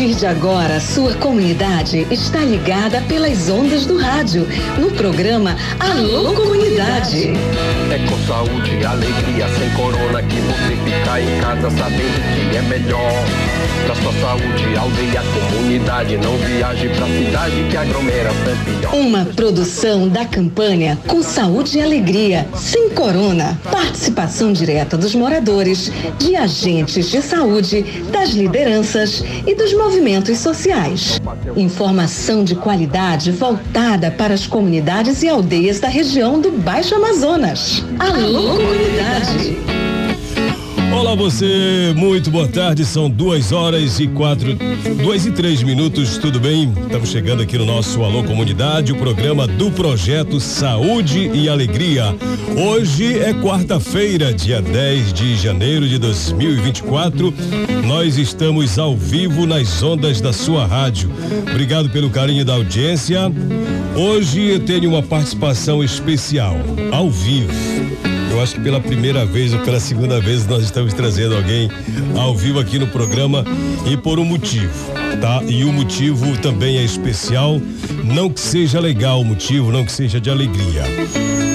partir de agora, sua comunidade está ligada pelas ondas do rádio, no programa Alô Comunidade. É com saúde e alegria, sem corona, que você fica em casa sabendo que é melhor. Pra sua saúde, aldeia, comunidade, não viaje pra cidade que aglomera pior. Uma produção da campanha Com Saúde e Alegria, sem corona. Participação direta dos moradores, de agentes de saúde, das lideranças e dos movimentos sociais. Informação de qualidade voltada para as comunidades e aldeias da região do Baixo Amazonas. Alô, comunidade! Olá você, muito boa tarde, são duas horas e quatro, duas e três minutos, tudo bem? Estamos chegando aqui no nosso Alô Comunidade, o programa do projeto Saúde e Alegria. Hoje é quarta-feira, dia 10 de janeiro de 2024. Nós estamos ao vivo nas ondas da sua rádio. Obrigado pelo carinho da audiência. Hoje eu tenho uma participação especial, ao vivo eu acho que pela primeira vez ou pela segunda vez nós estamos trazendo alguém ao vivo aqui no programa e por um motivo, tá? E o motivo também é especial, não que seja legal o motivo, não que seja de alegria.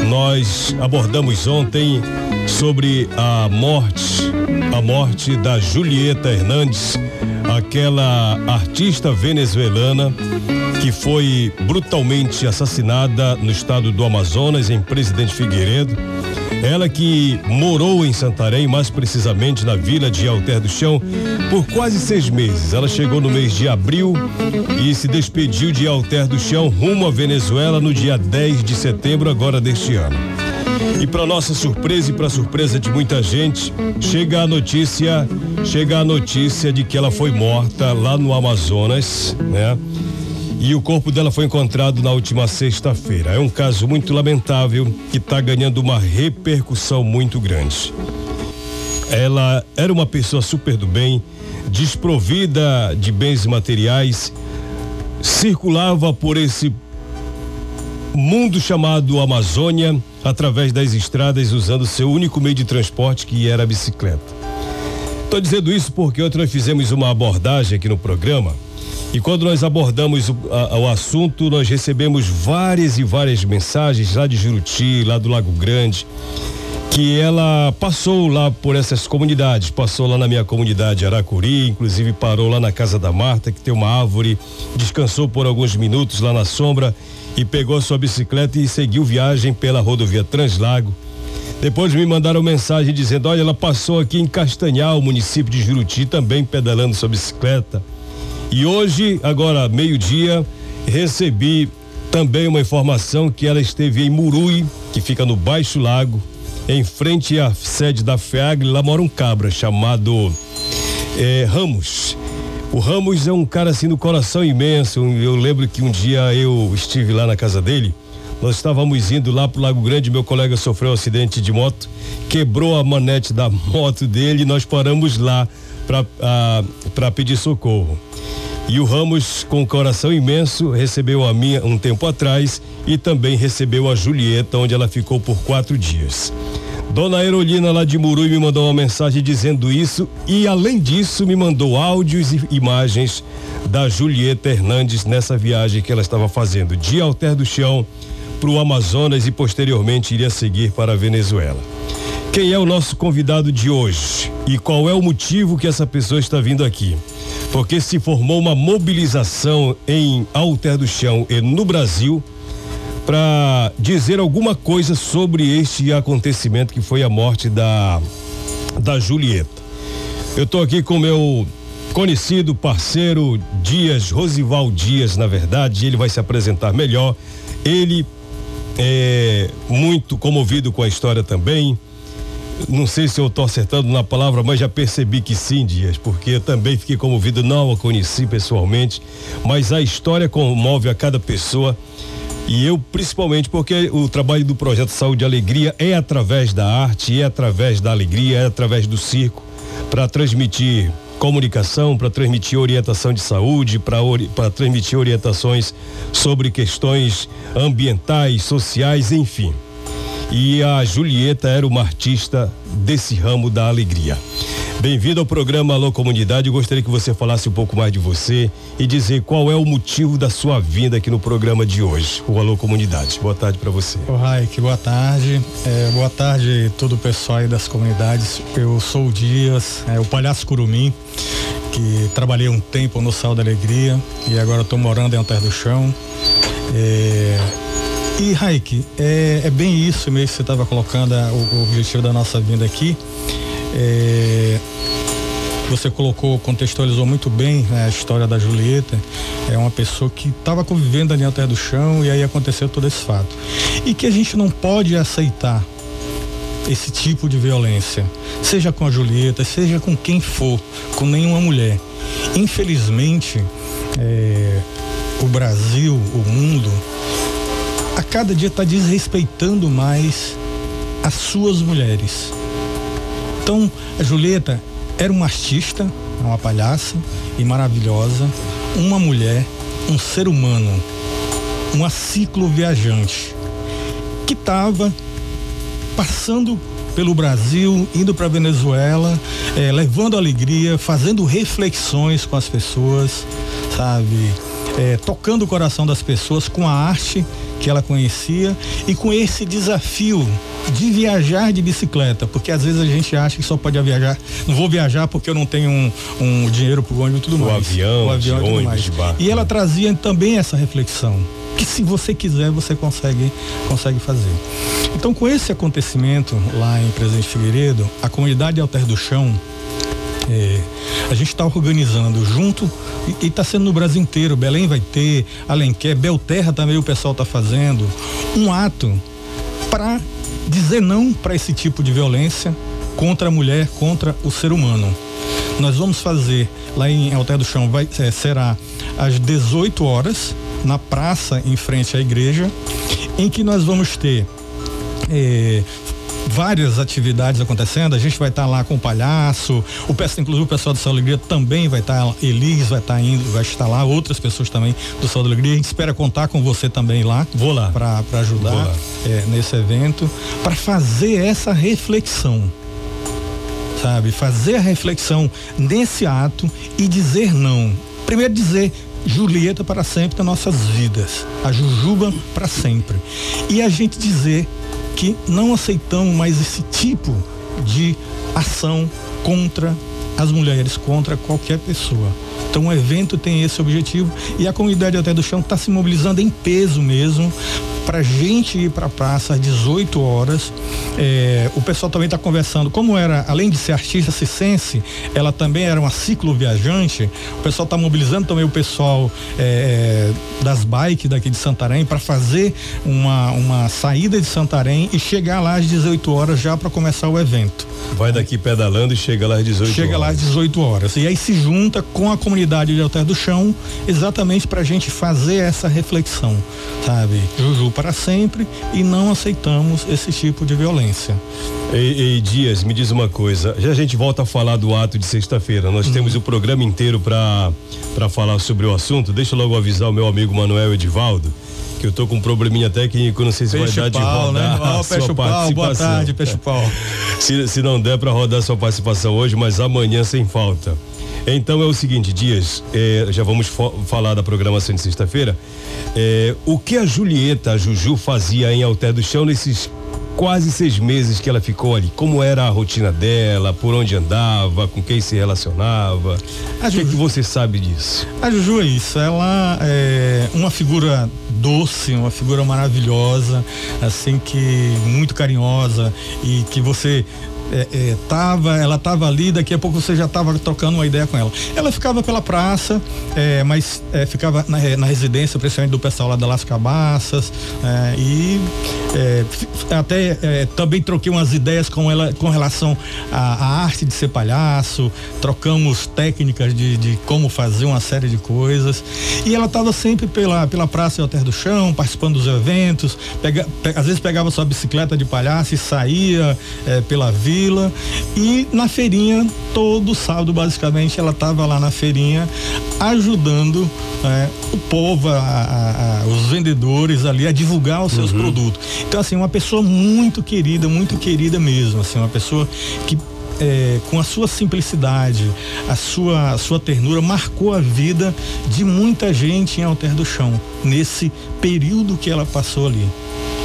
Nós abordamos ontem sobre a morte, a morte da Julieta Hernandes, aquela artista venezuelana que foi brutalmente assassinada no estado do Amazonas, em Presidente Figueiredo. Ela que morou em Santarém, mais precisamente na vila de Alter do Chão, por quase seis meses. Ela chegou no mês de abril e se despediu de Alter do Chão rumo à Venezuela no dia 10 de setembro, agora deste ano. E para nossa surpresa e para surpresa de muita gente, chega a notícia, chega a notícia de que ela foi morta lá no Amazonas, né? E o corpo dela foi encontrado na última sexta-feira. É um caso muito lamentável que está ganhando uma repercussão muito grande. Ela era uma pessoa super do bem, desprovida de bens materiais, circulava por esse mundo chamado Amazônia através das estradas usando seu único meio de transporte que era a bicicleta. Estou dizendo isso porque ontem nós fizemos uma abordagem aqui no programa e quando nós abordamos o, a, o, assunto, nós recebemos várias e várias mensagens lá de Juruti, lá do Lago Grande, que ela passou lá por essas comunidades, passou lá na minha comunidade Aracuri, inclusive parou lá na casa da Marta, que tem uma árvore, descansou por alguns minutos lá na sombra e pegou sua bicicleta e seguiu viagem pela rodovia Translago. Depois me mandaram mensagem dizendo: olha, ela passou aqui em Castanhal, município de Juruti, também pedalando sua bicicleta. E hoje, agora meio-dia, recebi também uma informação que ela esteve em Murui, que fica no Baixo Lago, em frente à sede da FEAG, lá mora um cabra chamado é, Ramos. O Ramos é um cara assim do coração imenso. Eu lembro que um dia eu estive lá na casa dele. Nós estávamos indo lá pro Lago Grande, meu colega sofreu um acidente de moto, quebrou a manete da moto dele e nós paramos lá para pedir socorro. E o Ramos, com um coração imenso, recebeu a minha um tempo atrás e também recebeu a Julieta, onde ela ficou por quatro dias. Dona Aerolina lá de Murui me mandou uma mensagem dizendo isso e além disso me mandou áudios e imagens da Julieta Hernandes nessa viagem que ela estava fazendo de Alter do Chão para o Amazonas e posteriormente iria seguir para a Venezuela. Quem é o nosso convidado de hoje e qual é o motivo que essa pessoa está vindo aqui? Porque se formou uma mobilização em Alter do Chão e no Brasil para dizer alguma coisa sobre este acontecimento que foi a morte da da Julieta. Eu estou aqui com meu conhecido parceiro Dias, Rosival Dias, na verdade, ele vai se apresentar melhor. Ele é muito comovido com a história também não sei se eu estou acertando na palavra, mas já percebi que sim, Dias, porque também fiquei comovido, não a conheci pessoalmente, mas a história comove a cada pessoa. E eu, principalmente, porque o trabalho do projeto Saúde e Alegria é através da arte, é através da alegria, é através do circo, para transmitir comunicação, para transmitir orientação de saúde, para ori transmitir orientações sobre questões ambientais, sociais, enfim e a Julieta era uma artista desse ramo da alegria. Bem-vindo ao programa Alô Comunidade. Gostaria que você falasse um pouco mais de você e dizer qual é o motivo da sua vinda aqui no programa de hoje, o Alô Comunidade. Boa tarde para você. Ô, Raik, boa tarde. É, boa tarde todo o pessoal aí das comunidades. Eu sou o Dias, é, o Palhaço Curumim, que trabalhei um tempo no Sal da Alegria e agora estou morando em Alter do Chão. É, e Raik, é, é, bem isso mesmo que você estava colocando, o, o, objetivo da nossa vinda aqui. É, você colocou, contextualizou muito bem né, a história da Julieta. É uma pessoa que estava convivendo ali até do chão e aí aconteceu todo esse fato. E que a gente não pode aceitar esse tipo de violência, seja com a Julieta, seja com quem for, com nenhuma mulher. Infelizmente, é, o Brasil, o mundo, a cada dia está desrespeitando mais as suas mulheres. Então, a Julieta era uma artista, uma palhaça e maravilhosa, uma mulher, um ser humano, uma ciclo viajante que estava passando pelo Brasil, indo para Venezuela, eh, levando alegria, fazendo reflexões com as pessoas, sabe? Eh, tocando o coração das pessoas com a arte que ela conhecia e com esse desafio de viajar de bicicleta, porque às vezes a gente acha que só pode viajar, não vou viajar porque eu não tenho um, um dinheiro para o ônibus e tudo o mais. Avião, o avião, de ônibus, de barco. E ela trazia também essa reflexão que se você quiser você consegue consegue fazer. Então com esse acontecimento lá em Presidente Figueiredo, a comunidade Alter do Chão é, a gente está organizando junto e está sendo no Brasil inteiro. Belém vai ter, Alenquer, Belterra também o pessoal está fazendo um ato para dizer não para esse tipo de violência contra a mulher, contra o ser humano. Nós vamos fazer lá em Alter do Chão, vai, é, será às 18 horas, na praça em frente à igreja, em que nós vamos ter é, várias atividades acontecendo. A gente vai estar tá lá com o palhaço, o pessoal, inclusive o pessoal do Sal Alegria também vai estar, tá, Elis vai estar tá indo, vai estar lá, outras pessoas também do Sal Alegria. A gente espera contar com você também lá. Vou lá. Para ajudar é, nesse evento, para fazer essa reflexão. Sabe? Fazer a reflexão nesse ato e dizer não. Primeiro dizer Julieta para sempre nas nossas vidas, a Jujuba para sempre. E a gente dizer que não aceitamos mais esse tipo de ação contra as mulheres, contra qualquer pessoa. Então o evento tem esse objetivo e a comunidade até do chão está se mobilizando em peso mesmo para gente ir para a praça às 18 horas. É, o pessoal também está conversando, como era, além de ser artista cicense, ela também era uma ciclo viajante. O pessoal está mobilizando também o pessoal é, das bikes daqui de Santarém para fazer uma, uma saída de Santarém e chegar lá às 18 horas já para começar o evento. Vai daqui pedalando e chega lá às 18 chega horas. Chega lá às 18 horas. E aí se junta com a comunidade de Alter do Chão, exatamente para a gente fazer essa reflexão, sabe? Juju para sempre e não aceitamos esse tipo de violência. Ei, ei, Dias, me diz uma coisa. Já a gente volta a falar do ato de sexta-feira. Nós uhum. temos o programa inteiro para para falar sobre o assunto. Deixa eu logo avisar o meu amigo Manuel Edivaldo que eu tô com um probleminha técnico, não sei se peixe vai dar pau, de rodar né? oh, peixe pau, boa tarde, peixe pau. se, se não der para rodar sua participação hoje, mas amanhã sem falta. Então é o seguinte, Dias, é, já vamos falar da programação de sexta-feira. É, o que a Julieta, a Juju, fazia em Alter do Chão nesses quase seis meses que ela ficou ali? Como era a rotina dela? Por onde andava? Com quem se relacionava? O que, é que você sabe disso? A Juju é isso. Ela é uma figura doce, uma figura maravilhosa, assim que muito carinhosa e que você é, é, tava, ela tava ali, daqui a pouco você já tava trocando uma ideia com ela. Ela ficava pela praça, é, mas é, ficava na, na, residência, principalmente do pessoal lá da Las Cabaças, é, e é, até também troquei umas ideias com ela com relação à, arte de ser palhaço, trocamos técnicas de, de, como fazer uma série de coisas. E ela estava sempre pela, pela praça e Alter do Chão, participando dos eventos, pega, às vezes pegava sua bicicleta de palhaço e saía pela vila vila e na feirinha todo sábado basicamente ela estava lá na feirinha ajudando é, o povo, a, a, a, os vendedores ali a divulgar os seus uhum. produtos. Então assim uma pessoa muito querida, muito querida mesmo, assim uma pessoa que é, com a sua simplicidade, a sua, a sua ternura, marcou a vida de muita gente em Alter do Chão, nesse período que ela passou ali.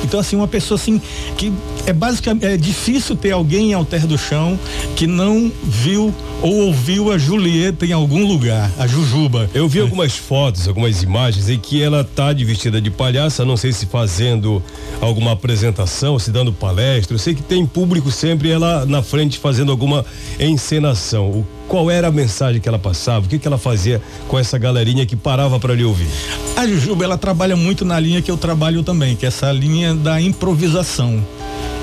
Então, assim, uma pessoa assim, que é basicamente, é difícil ter alguém em Alter do Chão que não viu ou ouviu a Julieta em algum lugar, a Jujuba. Eu vi é. algumas fotos, algumas imagens em que ela tá de vestida de palhaça, não sei se fazendo alguma apresentação, se dando palestra. Eu sei que tem público sempre ela na frente fazendo alguma encenação. O qual era a mensagem que ela passava? O que, que ela fazia com essa galerinha que parava para lhe ouvir? A Jujuba, ela trabalha muito na linha que eu trabalho também, que é essa linha da improvisação.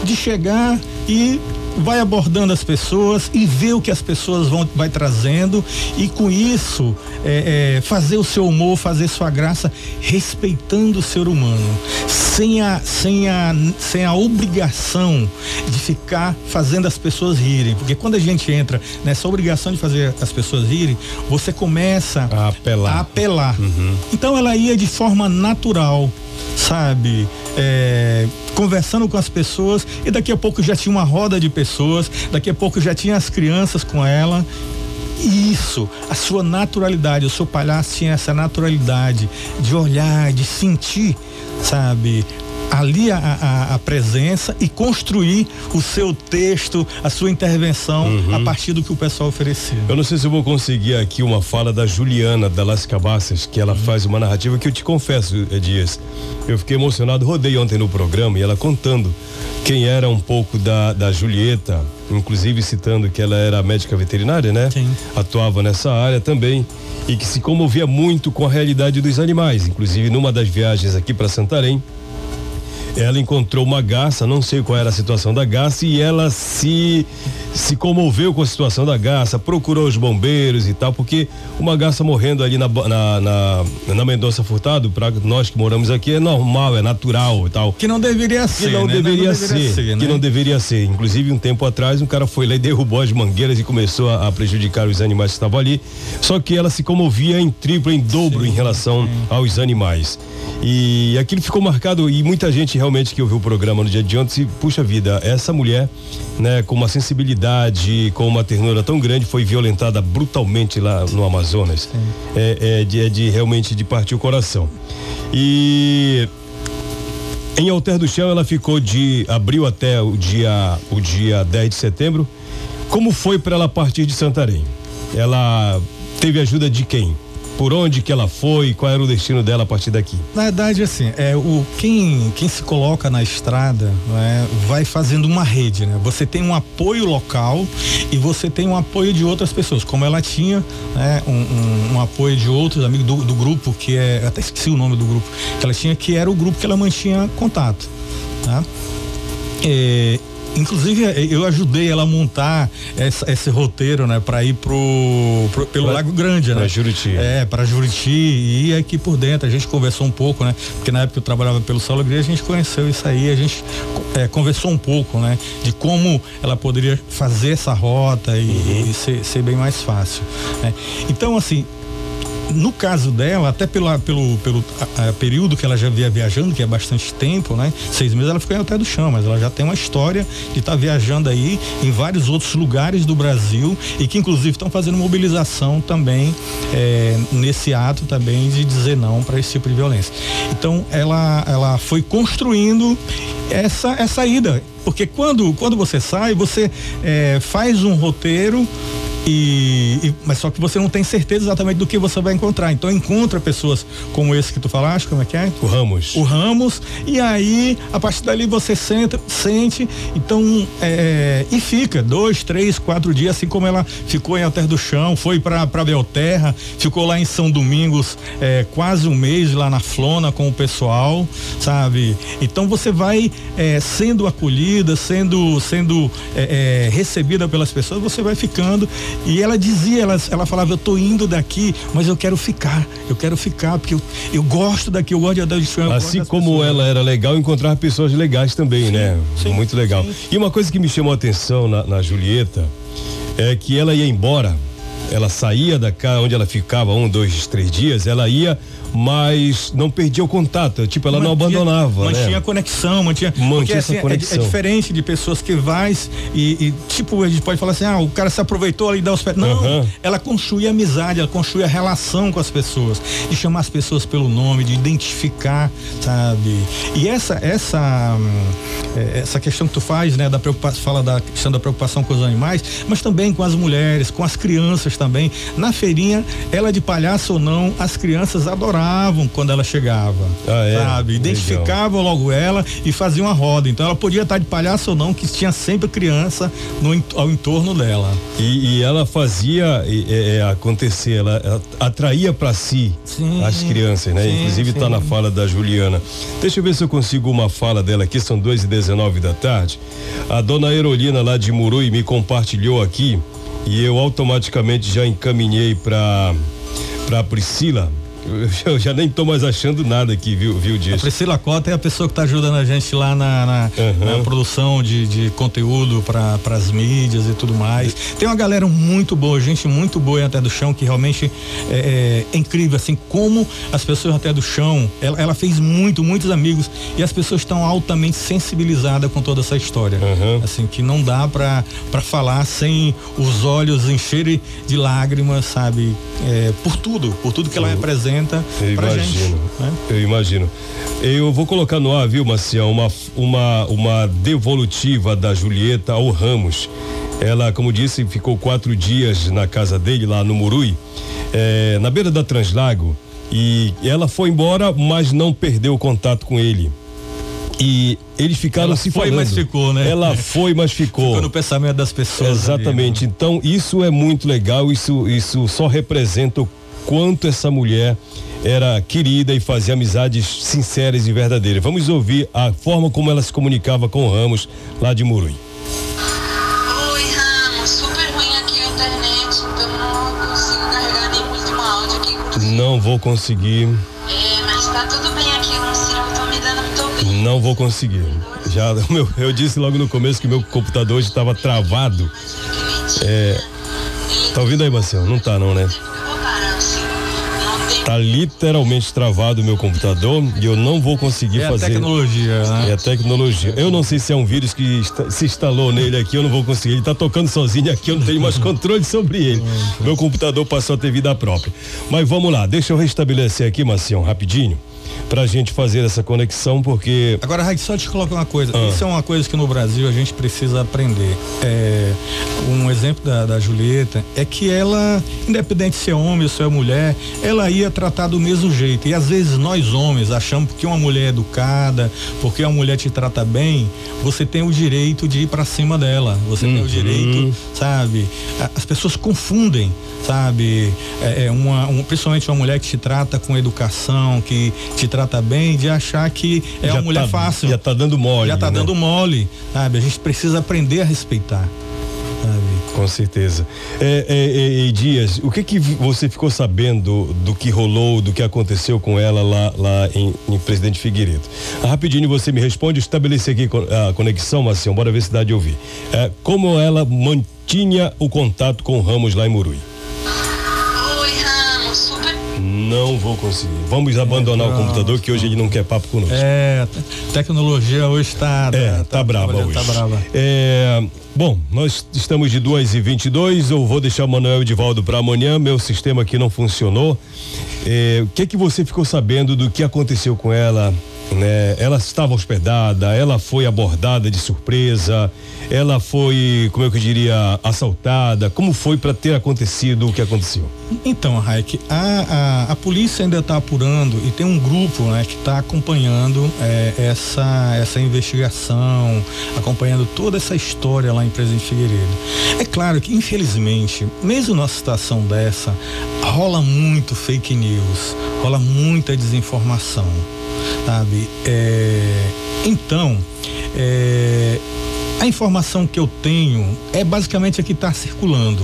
De chegar e vai abordando as pessoas e ver o que as pessoas vão vai trazendo e com isso é, é, fazer o seu humor, fazer sua graça, respeitando o ser humano, sem a, sem a, sem a obrigação de ficar fazendo as pessoas rirem, porque quando a gente entra nessa obrigação de fazer as pessoas rirem, você começa a apelar. A apelar. Uhum. Então ela ia de forma natural, sabe? É, conversando com as pessoas e daqui a pouco já tinha uma roda de pessoas, daqui a pouco já tinha as crianças com ela. Isso, a sua naturalidade, o seu palhaço tinha essa naturalidade de olhar, de sentir, sabe? ali a, a, a, presença e construir o seu texto, a sua intervenção uhum. a partir do que o pessoal oferecia. Eu não sei se eu vou conseguir aqui uma fala da Juliana da Las Cabaças, que ela uhum. faz uma narrativa que eu te confesso, Dias. Eu fiquei emocionado, rodei ontem no programa e ela contando quem era um pouco da, da Julieta, inclusive citando que ela era médica veterinária, né? Sim. Atuava nessa área também e que se comovia muito com a realidade dos animais, inclusive numa das viagens aqui para Santarém ela encontrou uma garça, não sei qual era a situação da garça, e ela se se comoveu com a situação da garça, procurou os bombeiros e tal, porque uma garça morrendo ali na, na, na, na Mendonça Furtado, para nós que moramos aqui, é normal, é natural e tal. Que não deveria ser. Que não, né? deveria, não deveria, ser. ser né? Que não deveria ser. Inclusive, um tempo atrás, um cara foi lá e derrubou as mangueiras e começou a, a prejudicar os animais que estavam ali. Só que ela se comovia em triplo, em dobro sim, em relação sim. aos animais. E aquilo ficou marcado e muita gente realmente que ouviu o programa no dia de ontem se, puxa vida, essa mulher, né, com uma sensibilidade, com uma ternura tão grande, foi violentada brutalmente lá no Amazonas. É, é, de, é de realmente de partir o coração. E em Alter do Chão ela ficou de abril até o dia o dia 10 de setembro. Como foi para ela partir de Santarém? Ela teve ajuda de quem? Por onde que ela foi, qual era o destino dela a partir daqui? Na verdade, assim, é o quem quem se coloca na estrada né, vai fazendo uma rede, né? Você tem um apoio local e você tem um apoio de outras pessoas, como ela tinha, né, um, um, um apoio de outros amigos do, do grupo que é, até esqueci o nome do grupo que ela tinha, que era o grupo que ela mantinha contato, tá? É, Inclusive, eh, eu ajudei ela a montar essa, esse roteiro, né, para ir pro, pro pelo pra, Lago Grande, né? Pra Juriti. É, para Juriti e aqui por dentro. A gente conversou um pouco, né? Porque na época eu trabalhava pelo Saulo Igreja, a gente conheceu isso aí, a gente é, conversou um pouco, né? De como ela poderia fazer essa rota e, uhum. e ser, ser, bem mais fácil. Né? Então, assim, no caso dela, até pela, pelo, pelo a, a período que ela já via viajando, que é bastante tempo, né? Seis meses ela ficou em Alter do Chão, mas ela já tem uma história de estar tá viajando aí em vários outros lugares do Brasil e que inclusive estão fazendo mobilização também é, nesse ato também de dizer não para esse tipo de violência. Então ela, ela foi construindo essa, essa ida. Porque quando, quando você sai, você é, faz um roteiro e, e, mas só que você não tem certeza exatamente do que você vai encontrar. Então encontra pessoas como esse que tu falaste, como é que é? O Ramos. O Ramos. E aí, a partir dali você senta, sente, então, é, e fica dois, três, quatro dias, assim como ela ficou em Alter do Chão, foi para para Belterra, ficou lá em São Domingos é, quase um mês lá na Flona com o pessoal, sabe? Então você vai é, sendo acolhida, sendo sendo é, é, recebida pelas pessoas, você vai ficando e ela dizia, ela, ela falava, eu tô indo daqui, mas eu quero ficar, eu quero ficar, porque eu, eu gosto daqui, eu gosto de andar de chão. Assim como pessoas. ela era legal, encontrar pessoas legais também, sim, né? Sim, Muito legal. Sim. E uma coisa que me chamou a atenção na, na Julieta é que ela ia embora ela saía da casa onde ela ficava um, dois, três dias, ela ia mas não perdia o contato. Tipo, ela mantinha, não abandonava. Mantinha né? conexão, mantinha. Mantinha porque, assim, conexão. É, é, diferente de pessoas que vai e, e, tipo, a gente pode falar assim, ah, o cara se aproveitou ali e dá os pés. Não, uhum. ela construi amizade, ela construi a relação com as pessoas. De chamar as pessoas pelo nome, de identificar, sabe? E essa, essa, hum, é, essa questão que tu faz, né, da preocupação, fala da questão da preocupação com os animais, mas também com as mulheres, com as crianças também. Na feirinha, ela de palhaço ou não, as crianças adoravam quando ela chegava. Ah, é? Sabe? Identificavam logo ela e faziam uma roda. Então ela podia estar de palhaço ou não, que tinha sempre criança no, ao entorno dela. E, e ela fazia é, é, acontecer, ela, ela atraía para si sim, as crianças, né? Sim, Inclusive está na fala da Juliana. Deixa eu ver se eu consigo uma fala dela aqui, são duas e dezenove da tarde. A dona Erolina lá de Murui me compartilhou aqui e eu automaticamente já encaminhei para para Priscila eu já nem tô mais achando nada aqui, viu, viu, Dias? A Priscila Cota é a pessoa que está ajudando a gente lá na, na, uhum. na produção de, de conteúdo para as mídias e tudo mais. Tem uma galera muito boa, gente muito boa até do chão, que realmente é, é, incrível, assim, como as pessoas até do chão, ela, ela fez muito, muitos amigos e as pessoas estão altamente sensibilizadas com toda essa história. Uhum. Assim, que não dá para falar sem os olhos encherem de lágrimas, sabe? É, por tudo, por tudo que ela representa pra imagino, gente. Né? Eu imagino. Eu vou colocar no ar, viu, Marcião, uma, uma, uma devolutiva da Julieta ao Ramos. Ela, como disse, ficou quatro dias na casa dele, lá no Murui, é, na beira da Translago. E ela foi embora, mas não perdeu o contato com ele. E eles ficaram ela se foi, falando. mas ficou, né? Ela foi, mas ficou. Ficou no pensamento das pessoas. Exatamente. Ali, né? Então, isso é muito legal, isso, isso só representa o quanto essa mulher era querida e fazia amizades sinceras e verdadeiras. Vamos ouvir a forma como ela se comunicava com o Ramos lá de Murui. Oi, Ramos, super ruim aqui a internet, então não consigo carregar áudio aqui. Não vou conseguir. É, mas tá tudo bem aqui, eu não sei, eu tô me dando muito bem. Não vou conseguir. Já, meu, eu disse logo no começo que meu computador hoje estava travado. É, tá ouvindo aí, Marcelo? Não tá não, né? Tá literalmente travado o meu computador e eu não vou conseguir é fazer. É tecnologia, né? É a tecnologia. Eu não sei se é um vírus que está, se instalou nele aqui, eu não vou conseguir. Ele tá tocando sozinho aqui, eu não tenho mais controle sobre ele. Meu computador passou a ter vida própria. Mas vamos lá, deixa eu restabelecer aqui, Marcião, rapidinho para a gente fazer essa conexão, porque. Agora, Raid, só te colocar uma coisa. Ah. Isso é uma coisa que no Brasil a gente precisa aprender. É, um exemplo da, da Julieta é que ela, independente se é homem ou se é mulher, ela ia tratar do mesmo jeito. E às vezes nós homens achamos que uma mulher é educada, porque uma mulher te trata bem, você tem o direito de ir para cima dela. Você uhum. tem o uhum. direito, sabe? As pessoas confundem, sabe? É, é uma, um, principalmente uma mulher que te trata com educação, que te trata bem, de achar que é já uma mulher tá, fácil. Já tá dando mole. Já tá né? dando mole, sabe? A gente precisa aprender a respeitar. Sabe? Com certeza. É, é, é, Dias, o que que você ficou sabendo do que rolou, do que aconteceu com ela lá, lá em, em Presidente Figueiredo? Ah, rapidinho você me responde, estabelecer aqui a conexão, Marcião, bora ver se dá de ouvir. É, como ela mantinha o contato com o Ramos lá em Murui? Não vou conseguir. Vamos abandonar é, o computador que hoje ele não quer papo conosco. É, tecnologia hoje está. É, tá, tá brava hoje. Tá brava. É, bom, nós estamos de 2 e 22 Eu vou deixar o Manuel Edivaldo para amanhã. Meu sistema aqui não funcionou. É, o que que você ficou sabendo do que aconteceu com ela? Né? Ela estava hospedada, ela foi abordada de surpresa, ela foi, como é que eu diria, assaltada. Como foi para ter acontecido o que aconteceu? Então, Raik, a, a, a polícia ainda está apurando e tem um grupo né, que está acompanhando é, essa, essa investigação, acompanhando toda essa história lá em Presidente Figueiredo. É claro que, infelizmente, mesmo numa situação dessa, rola muito fake news, rola muita desinformação sabe? É, então, é, a informação que eu tenho é basicamente a que está circulando,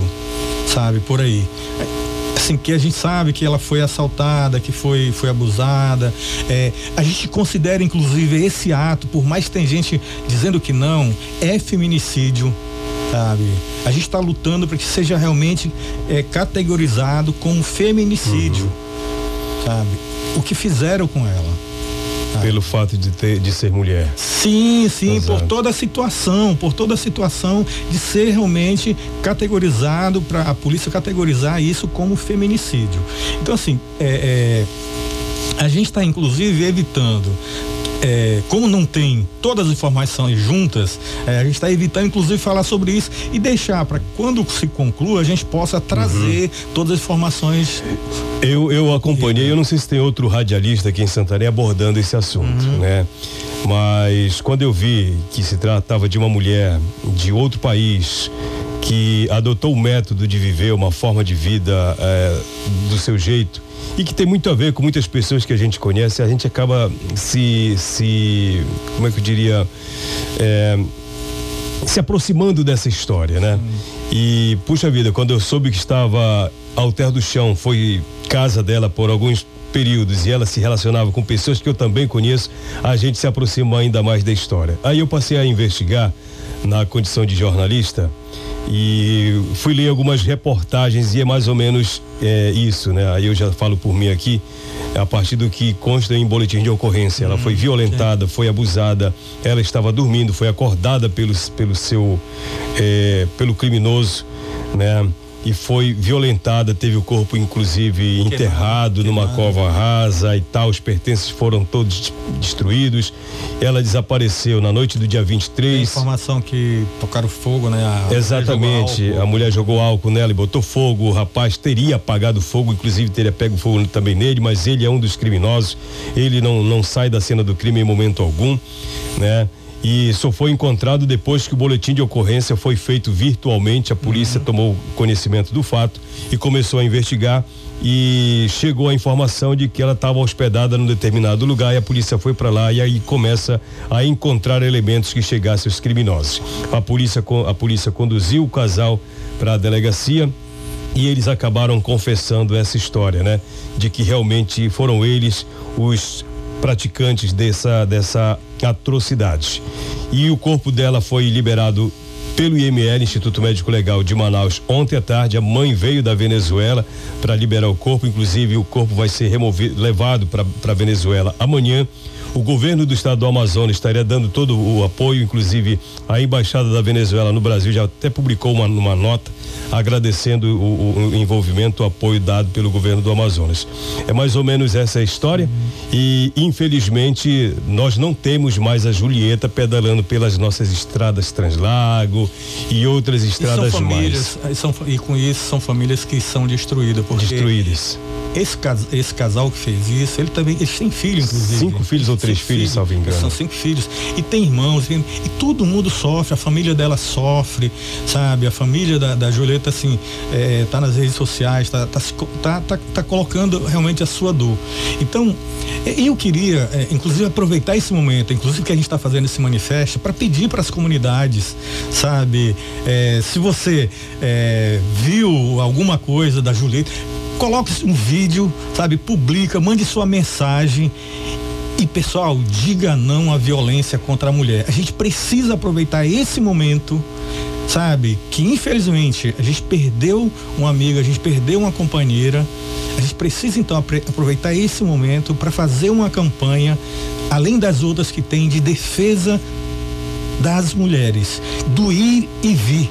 sabe, por aí. Assim, que a gente sabe que ela foi assaltada, que foi, foi abusada. É, a gente considera, inclusive, esse ato, por mais que tem gente dizendo que não, é feminicídio, sabe? A gente está lutando para que seja realmente é, categorizado como feminicídio, uhum. sabe? o que fizeram com ela. Pelo fato de, ter, de ser mulher. Sim, sim, Exato. por toda a situação, por toda a situação de ser realmente categorizado, para a polícia categorizar isso como feminicídio. Então, assim, é, é, a gente está inclusive evitando é, como não tem todas as informações juntas, é, a gente está evitando, inclusive, falar sobre isso e deixar para quando se conclua a gente possa trazer uhum. todas as informações. Eu, eu acompanhei, eu não sei se tem outro radialista aqui em Santarém abordando esse assunto, uhum. né? Mas quando eu vi que se tratava de uma mulher de outro país que adotou o método de viver uma forma de vida é, do seu jeito e que tem muito a ver com muitas pessoas que a gente conhece, a gente acaba se, se como é que eu diria, é, se aproximando dessa história, né? E, puxa vida, quando eu soube que estava ao terra do chão, foi casa dela por alguns períodos e ela se relacionava com pessoas que eu também conheço, a gente se aproxima ainda mais da história. Aí eu passei a investigar na condição de jornalista e fui ler algumas reportagens e é mais ou menos é, isso, né? Aí eu já falo por mim aqui, a partir do que consta em boletim de ocorrência. Ela foi hum, violentada, foi abusada, ela estava dormindo, foi acordada pelo, pelo seu, é, pelo criminoso, né? E foi violentada, teve o corpo inclusive enterrado numa cova rasa e tal, os pertences foram todos destruídos. Ela desapareceu na noite do dia 23. Tem informação que tocaram fogo, né? A Exatamente, a mulher jogou álcool nela e botou fogo, o rapaz teria apagado fogo, inclusive teria pego fogo também nele, mas ele é um dos criminosos. Ele não não sai da cena do crime em momento algum, né? E só foi encontrado depois que o boletim de ocorrência foi feito virtualmente. A polícia uhum. tomou conhecimento do fato e começou a investigar e chegou a informação de que ela estava hospedada num determinado lugar e a polícia foi para lá e aí começa a encontrar elementos que chegassem os criminosos. A polícia a polícia conduziu o casal para a delegacia e eles acabaram confessando essa história, né? De que realmente foram eles os praticantes dessa dessa atrocidade. E o corpo dela foi liberado pelo IML, Instituto Médico Legal de Manaus, ontem à tarde. A mãe veio da Venezuela para liberar o corpo, inclusive o corpo vai ser removido, levado para a Venezuela amanhã. O governo do estado do Amazonas estaria dando todo o apoio, inclusive a embaixada da Venezuela no Brasil já até publicou uma, uma nota agradecendo o, o, envolvimento, o apoio dado pelo governo do Amazonas. É mais ou menos essa a história e infelizmente nós não temos mais a Julieta pedalando pelas nossas estradas Translago e outras estradas e são famílias, mais. São, e com isso são famílias que são destruídas porque destruídas. Esse, esse casal que fez isso, ele também, eles têm filho, inclusive. Cinco filhos ou três filhos, filhos, salvo engano. São cinco filhos. E tem irmãos, e, e, todo mundo sofre, a família dela sofre, sabe? A família da, da Julieta, assim, é, tá nas redes sociais, tá, tá, tá, tá, tá colocando realmente a sua dor. Então, eu queria, é, inclusive, aproveitar esse momento, inclusive que a gente está fazendo esse manifesto, para pedir para as comunidades, sabe? É, se você é, viu alguma coisa da Julieta, coloque um vídeo, sabe? Publica, mande sua mensagem. E pessoal, diga não à violência contra a mulher. A gente precisa aproveitar esse momento, sabe? Que infelizmente a gente perdeu uma amiga, a gente perdeu uma companheira. A gente precisa então aproveitar esse momento para fazer uma campanha, além das outras que tem, de defesa das mulheres, do ir e vir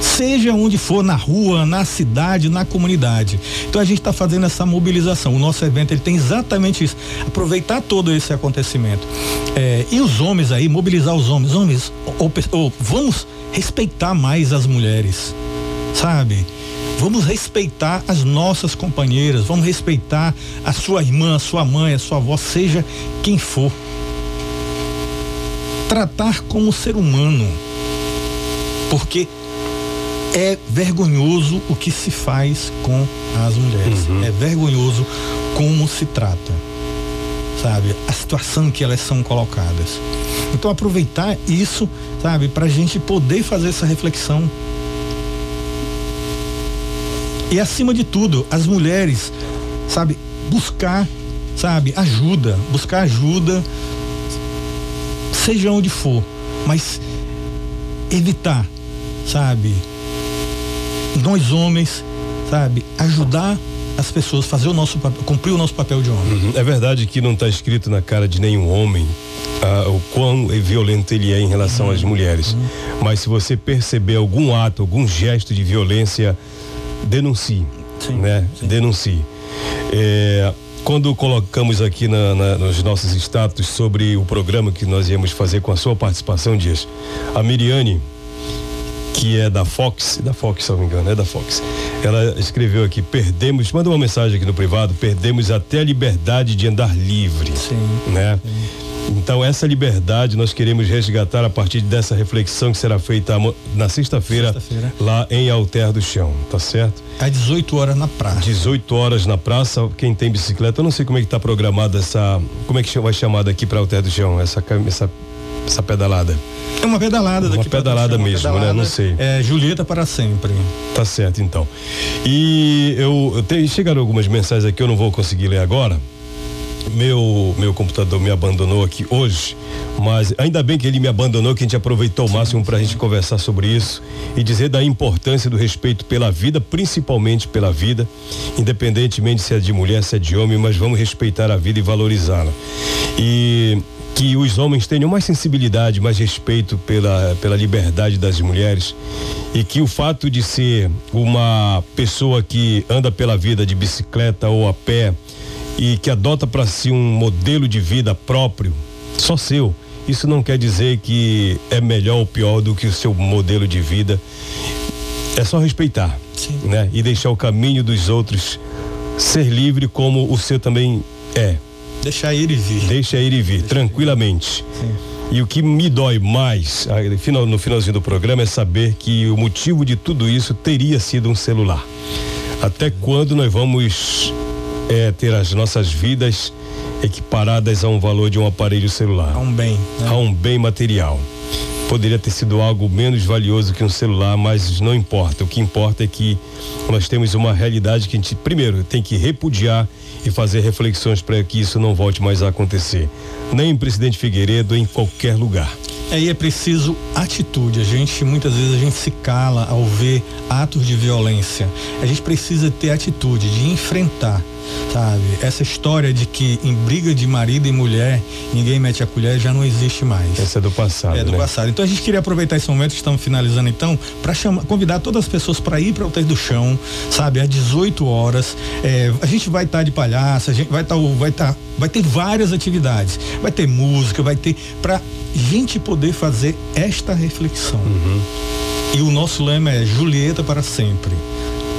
seja onde for, na rua, na cidade, na comunidade. Então a gente está fazendo essa mobilização. O nosso evento ele tem exatamente isso, aproveitar todo esse acontecimento. É, e os homens aí, mobilizar os homens, homens, ou, ou, vamos respeitar mais as mulheres, sabe? Vamos respeitar as nossas companheiras, vamos respeitar a sua irmã, a sua mãe, a sua avó, seja quem for. Tratar como ser humano. Porque é vergonhoso o que se faz com as mulheres. Uhum. É vergonhoso como se trata. Sabe? A situação que elas são colocadas. Então aproveitar isso, sabe, para a gente poder fazer essa reflexão. E acima de tudo, as mulheres, sabe, buscar, sabe, ajuda, buscar ajuda, seja onde for, mas evitar, sabe, nós homens, sabe, ajudar as pessoas fazer o nosso cumprir o nosso papel de homem. Uhum. É verdade que não está escrito na cara de nenhum homem ah, o quão violento ele é em relação uhum. às mulheres. Uhum. Mas se você perceber algum ato, algum gesto de violência, denuncie. Sim, né? Sim. Denuncie. É, quando colocamos aqui na, na, nos nossos status sobre o programa que nós íamos fazer com a sua participação, Dias, a Miriane, que é da Fox, da Fox, se não me engano, é da Fox. Ela escreveu aqui: perdemos, manda uma mensagem aqui no privado, perdemos até a liberdade de andar livre. Sim. Né? Sim. Então, essa liberdade nós queremos resgatar a partir dessa reflexão que será feita na sexta-feira, sexta lá em Alter do Chão, tá certo? Às 18 horas na praça. 18 horas na praça. Quem tem bicicleta, eu não sei como é que está programada essa. Como é que vai chamar daqui para Alter do Chão, essa, essa, essa pedalada? É uma pedalada daqui Uma pedalada mesmo, pedalada, né? Não sei. É Julieta para sempre. Tá certo, então. E eu, eu tenho, chegaram algumas mensagens aqui, eu não vou conseguir ler agora meu meu computador me abandonou aqui hoje, mas ainda bem que ele me abandonou, que a gente aproveitou o máximo para a gente conversar sobre isso e dizer da importância do respeito pela vida, principalmente pela vida, independentemente se é de mulher, se é de homem, mas vamos respeitar a vida e valorizá-la. E que os homens tenham mais sensibilidade, mais respeito pela, pela liberdade das mulheres e que o fato de ser uma pessoa que anda pela vida de bicicleta ou a pé e que adota para si um modelo de vida próprio, só seu, isso não quer dizer que é melhor ou pior do que o seu modelo de vida. É só respeitar, Sim. né? E deixar o caminho dos outros ser livre como o seu também é. Deixar ir e vir. Deixa ir e vir, Deixa tranquilamente. E o que me dói mais no finalzinho do programa é saber que o motivo de tudo isso teria sido um celular. Até quando nós vamos é ter as nossas vidas equiparadas a um valor de um aparelho celular. A um bem. Né? A um bem material. Poderia ter sido algo menos valioso que um celular, mas não importa. O que importa é que nós temos uma realidade que a gente, primeiro, tem que repudiar e fazer reflexões para que isso não volte mais a acontecer. Nem em Presidente Figueiredo, em qualquer lugar. Aí é preciso atitude. A gente, muitas vezes, a gente se cala ao ver atos de violência. A gente precisa ter atitude de enfrentar sabe? Essa história de que em briga de marido e mulher ninguém mete a colher já não existe mais. Essa é do passado. É do né? passado. Então a gente queria aproveitar esse momento que estamos finalizando então para convidar todas as pessoas para ir para o Alter do Chão, sabe? Às 18 horas. É, a gente vai estar tá de palhaça, a gente vai estar, tá, vai estar, tá, vai ter várias atividades, vai ter música, vai ter para gente poder fazer esta reflexão. Uhum. E o nosso lema é Julieta para sempre,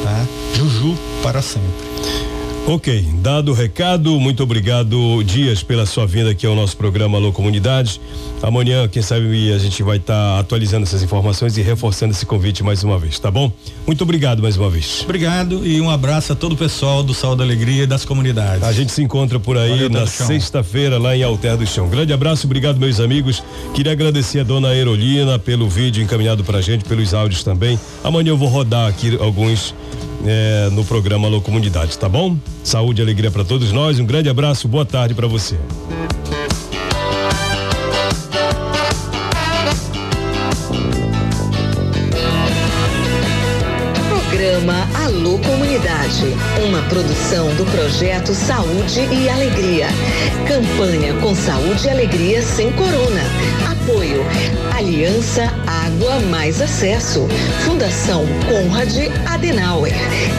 tá? Juju para sempre. Ok, dado o recado, muito obrigado, Dias, pela sua vinda aqui ao nosso programa Alô Comunidade. Amanhã, quem sabe, a gente vai estar tá atualizando essas informações e reforçando esse convite mais uma vez, tá bom? Muito obrigado mais uma vez. Obrigado e um abraço a todo o pessoal do Sal da Alegria e das comunidades. A gente se encontra por aí Valeu, na sexta-feira lá em Alter do Chão. Grande abraço, obrigado meus amigos. Queria agradecer a dona Aerolina pelo vídeo encaminhado pra gente, pelos áudios também. Amanhã eu vou rodar aqui alguns é, no programa Alô Comunidade, tá bom? Saúde e alegria para todos nós. Um grande abraço, boa tarde para você. Programa Alô Comunidade, uma produção do projeto Saúde e Alegria. Campanha com saúde e alegria sem corona. Apoio Aliança Água Mais Acesso. Fundação Conrad Adenauer.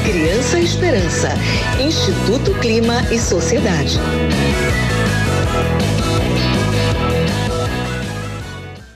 Criança Esperança. Instituto Clima e Sociedade.